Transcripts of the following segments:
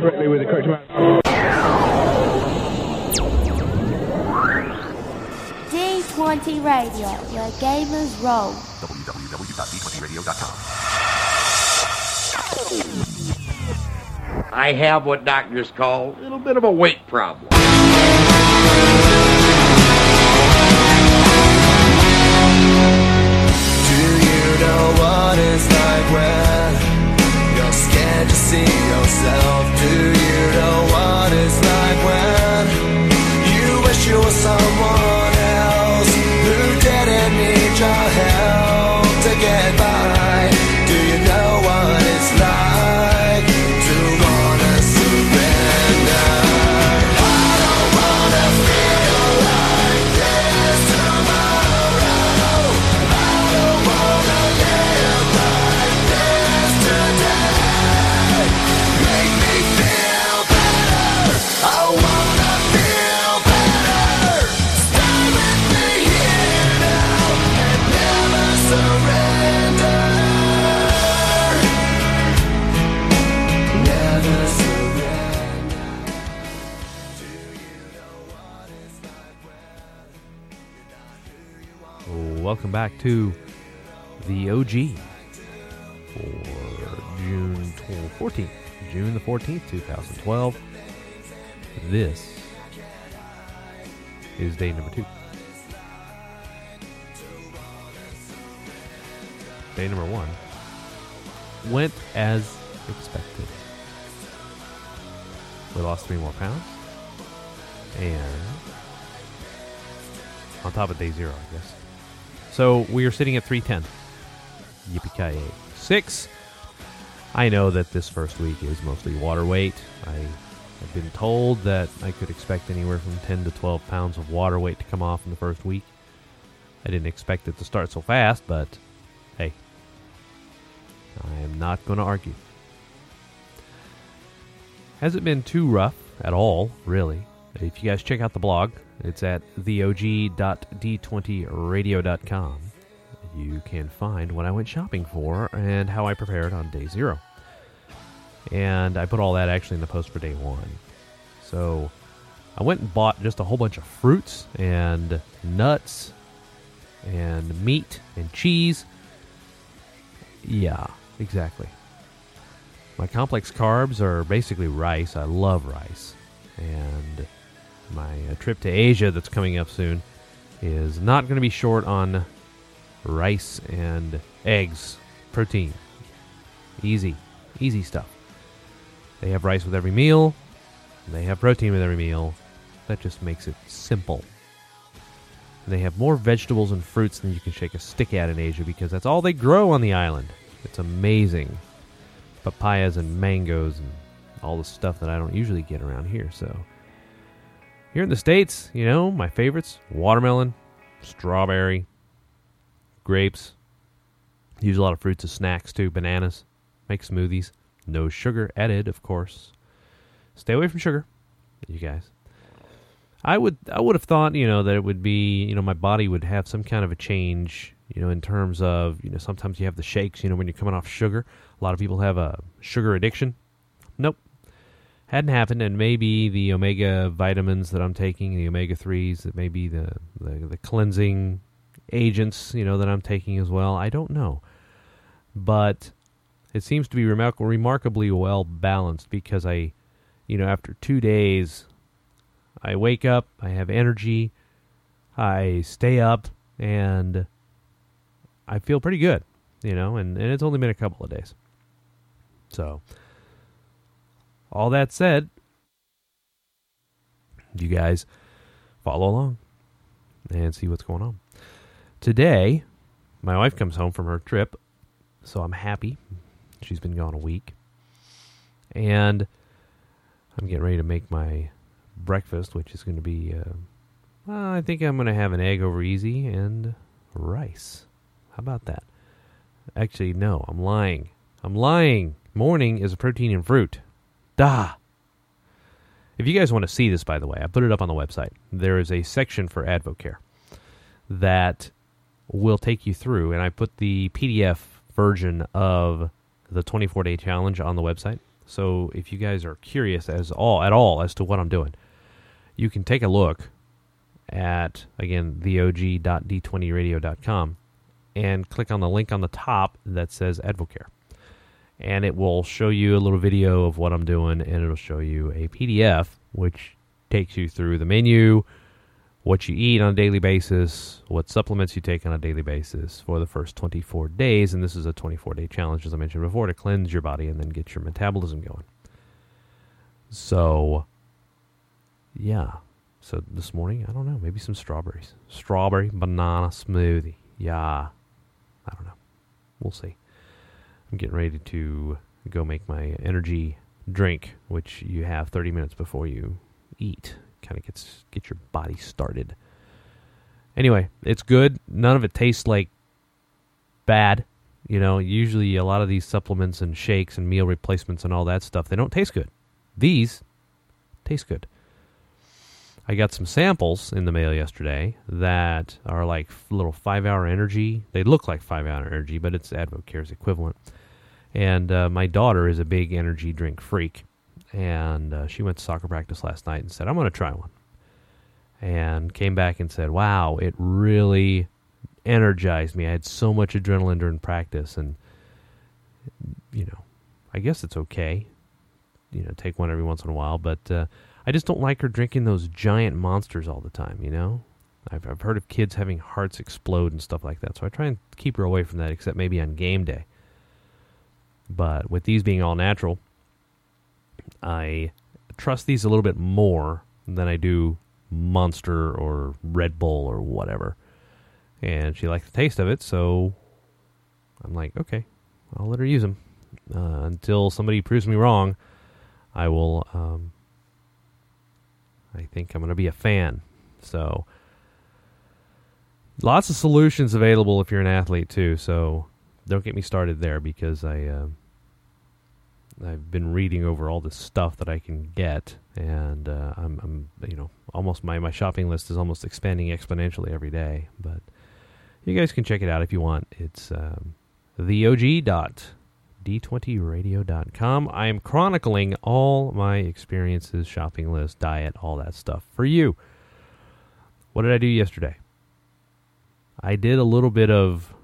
Correctly with the correct amount. D20 Radio, where gamers roll. I have what doctors call a little bit of a weight problem. What it's like when you're scared to see yourself? Do you know Welcome back to the OG for June 14th, June the 14th, 2012. This is day number two. Day number one went as expected. We lost three more pounds. And on top of day zero, I guess. So we are sitting at 310. Yippee Six. I know that this first week is mostly water weight. I have been told that I could expect anywhere from 10 to 12 pounds of water weight to come off in the first week. I didn't expect it to start so fast, but hey, I am not going to argue. Hasn't been too rough at all, really. If you guys check out the blog, it's at theog.d20radio.com. You can find what I went shopping for and how I prepared on day zero. And I put all that actually in the post for day one. So I went and bought just a whole bunch of fruits and nuts and meat and cheese. Yeah, exactly. My complex carbs are basically rice. I love rice. And my uh, trip to Asia that's coming up soon is not going to be short on rice and eggs, protein. Easy, easy stuff. They have rice with every meal, they have protein with every meal. That just makes it simple. They have more vegetables and fruits than you can shake a stick at in Asia because that's all they grow on the island. It's amazing. Papayas and mangoes and all the stuff that I don't usually get around here. So, here in the States, you know, my favorites watermelon, strawberry, grapes. Use a lot of fruits as snacks too, bananas. Make smoothies. No sugar added, of course. Stay away from sugar, you guys. I would I would have thought, you know, that it would be, you know, my body would have some kind of a change, you know, in terms of, you know, sometimes you have the shakes, you know, when you're coming off sugar. A lot of people have a sugar addiction. Nope. Hadn't happened, and maybe the omega vitamins that I'm taking, the omega threes, that maybe the, the the cleansing agents, you know, that I'm taking as well. I don't know, but it seems to be remar- remarkably well balanced because I, you know, after two days, I wake up, I have energy, I stay up, and I feel pretty good, you know, and, and it's only been a couple of days. So, all that said, you guys follow along and see what's going on. Today, my wife comes home from her trip, so I'm happy. She's been gone a week. And I'm getting ready to make my breakfast, which is going to be, uh, well, I think I'm going to have an egg over easy and rice. How about that? Actually, no, I'm lying. I'm lying. Morning is a protein and fruit. Da. If you guys want to see this, by the way, I put it up on the website. There is a section for Advocare that will take you through, and I put the PDF version of the 24 day challenge on the website. So if you guys are curious as all at all as to what I'm doing, you can take a look at again theog.d20radio.com and click on the link on the top that says Advocare. And it will show you a little video of what I'm doing, and it'll show you a PDF which takes you through the menu, what you eat on a daily basis, what supplements you take on a daily basis for the first 24 days. And this is a 24 day challenge, as I mentioned before, to cleanse your body and then get your metabolism going. So, yeah. So this morning, I don't know, maybe some strawberries. Strawberry banana smoothie. Yeah. I don't know. We'll see. I'm getting ready to go make my energy drink, which you have 30 minutes before you eat. Kind of gets get your body started. Anyway, it's good. None of it tastes like bad. You know, usually a lot of these supplements and shakes and meal replacements and all that stuff, they don't taste good. These taste good. I got some samples in the mail yesterday that are like little five hour energy. They look like five hour energy, but it's Advocare's equivalent. And uh, my daughter is a big energy drink freak. And uh, she went to soccer practice last night and said, I'm going to try one. And came back and said, Wow, it really energized me. I had so much adrenaline during practice. And, you know, I guess it's okay. You know, take one every once in a while. But uh, I just don't like her drinking those giant monsters all the time, you know? I've, I've heard of kids having hearts explode and stuff like that. So I try and keep her away from that, except maybe on game day. But with these being all natural, I trust these a little bit more than I do Monster or Red Bull or whatever. And she liked the taste of it, so I'm like, okay, I'll let her use them uh, until somebody proves me wrong. I will. Um, I think I'm going to be a fan. So lots of solutions available if you're an athlete too. So don't get me started there because I. Uh, I've been reading over all the stuff that I can get, and uh, I'm, I'm, you know, almost my, my shopping list is almost expanding exponentially every day. But you guys can check it out if you want. It's um, theog.d20radio.com. I am chronicling all my experiences, shopping list, diet, all that stuff for you. What did I do yesterday? I did a little bit of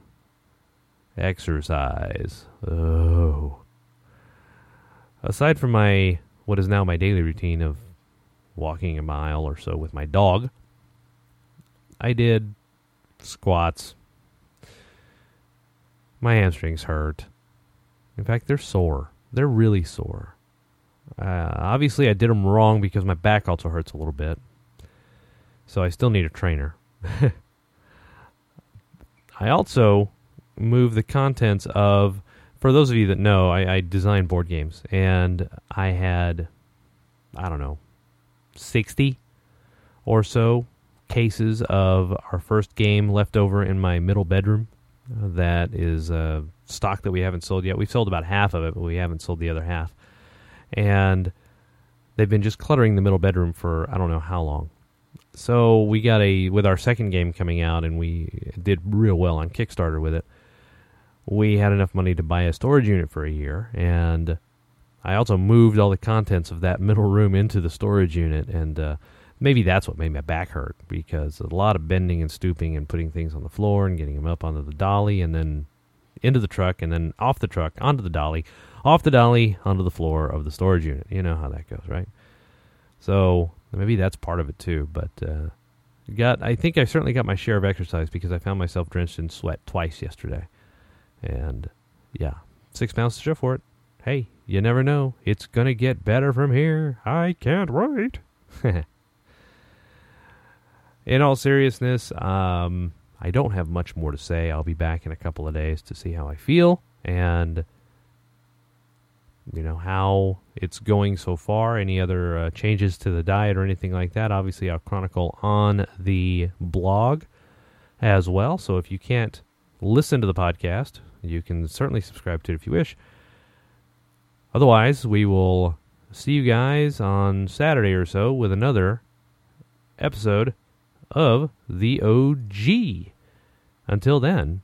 exercise. Oh aside from my what is now my daily routine of walking a mile or so with my dog, I did squats. My hamstrings hurt. In fact, they're sore. They're really sore. Uh, obviously, I did them wrong because my back also hurts a little bit. So I still need a trainer. I also move the contents of for those of you that know, I, I design board games, and I had, I don't know, 60 or so cases of our first game left over in my middle bedroom. Uh, that is uh, stock that we haven't sold yet. We've sold about half of it, but we haven't sold the other half. And they've been just cluttering the middle bedroom for I don't know how long. So we got a with our second game coming out, and we did real well on Kickstarter with it we had enough money to buy a storage unit for a year, and I also moved all the contents of that middle room into the storage unit, and uh, maybe that's what made my back hurt because a lot of bending and stooping and putting things on the floor and getting them up onto the dolly and then into the truck and then off the truck onto the dolly, off the dolly onto the floor of the storage unit. You know how that goes, right? So maybe that's part of it too, but. Uh, got I think I certainly got my share of exercise because I found myself drenched in sweat twice yesterday. And yeah, six pounds to show for it. Hey, you never know. It's going to get better from here. I can't wait. in all seriousness, um, I don't have much more to say. I'll be back in a couple of days to see how I feel and you know how it's going so far. Any other uh, changes to the diet or anything like that? Obviously, I'll chronicle on the blog as well. So if you can't listen to the podcast, you can certainly subscribe to it if you wish. Otherwise, we will see you guys on Saturday or so with another episode of The OG. Until then,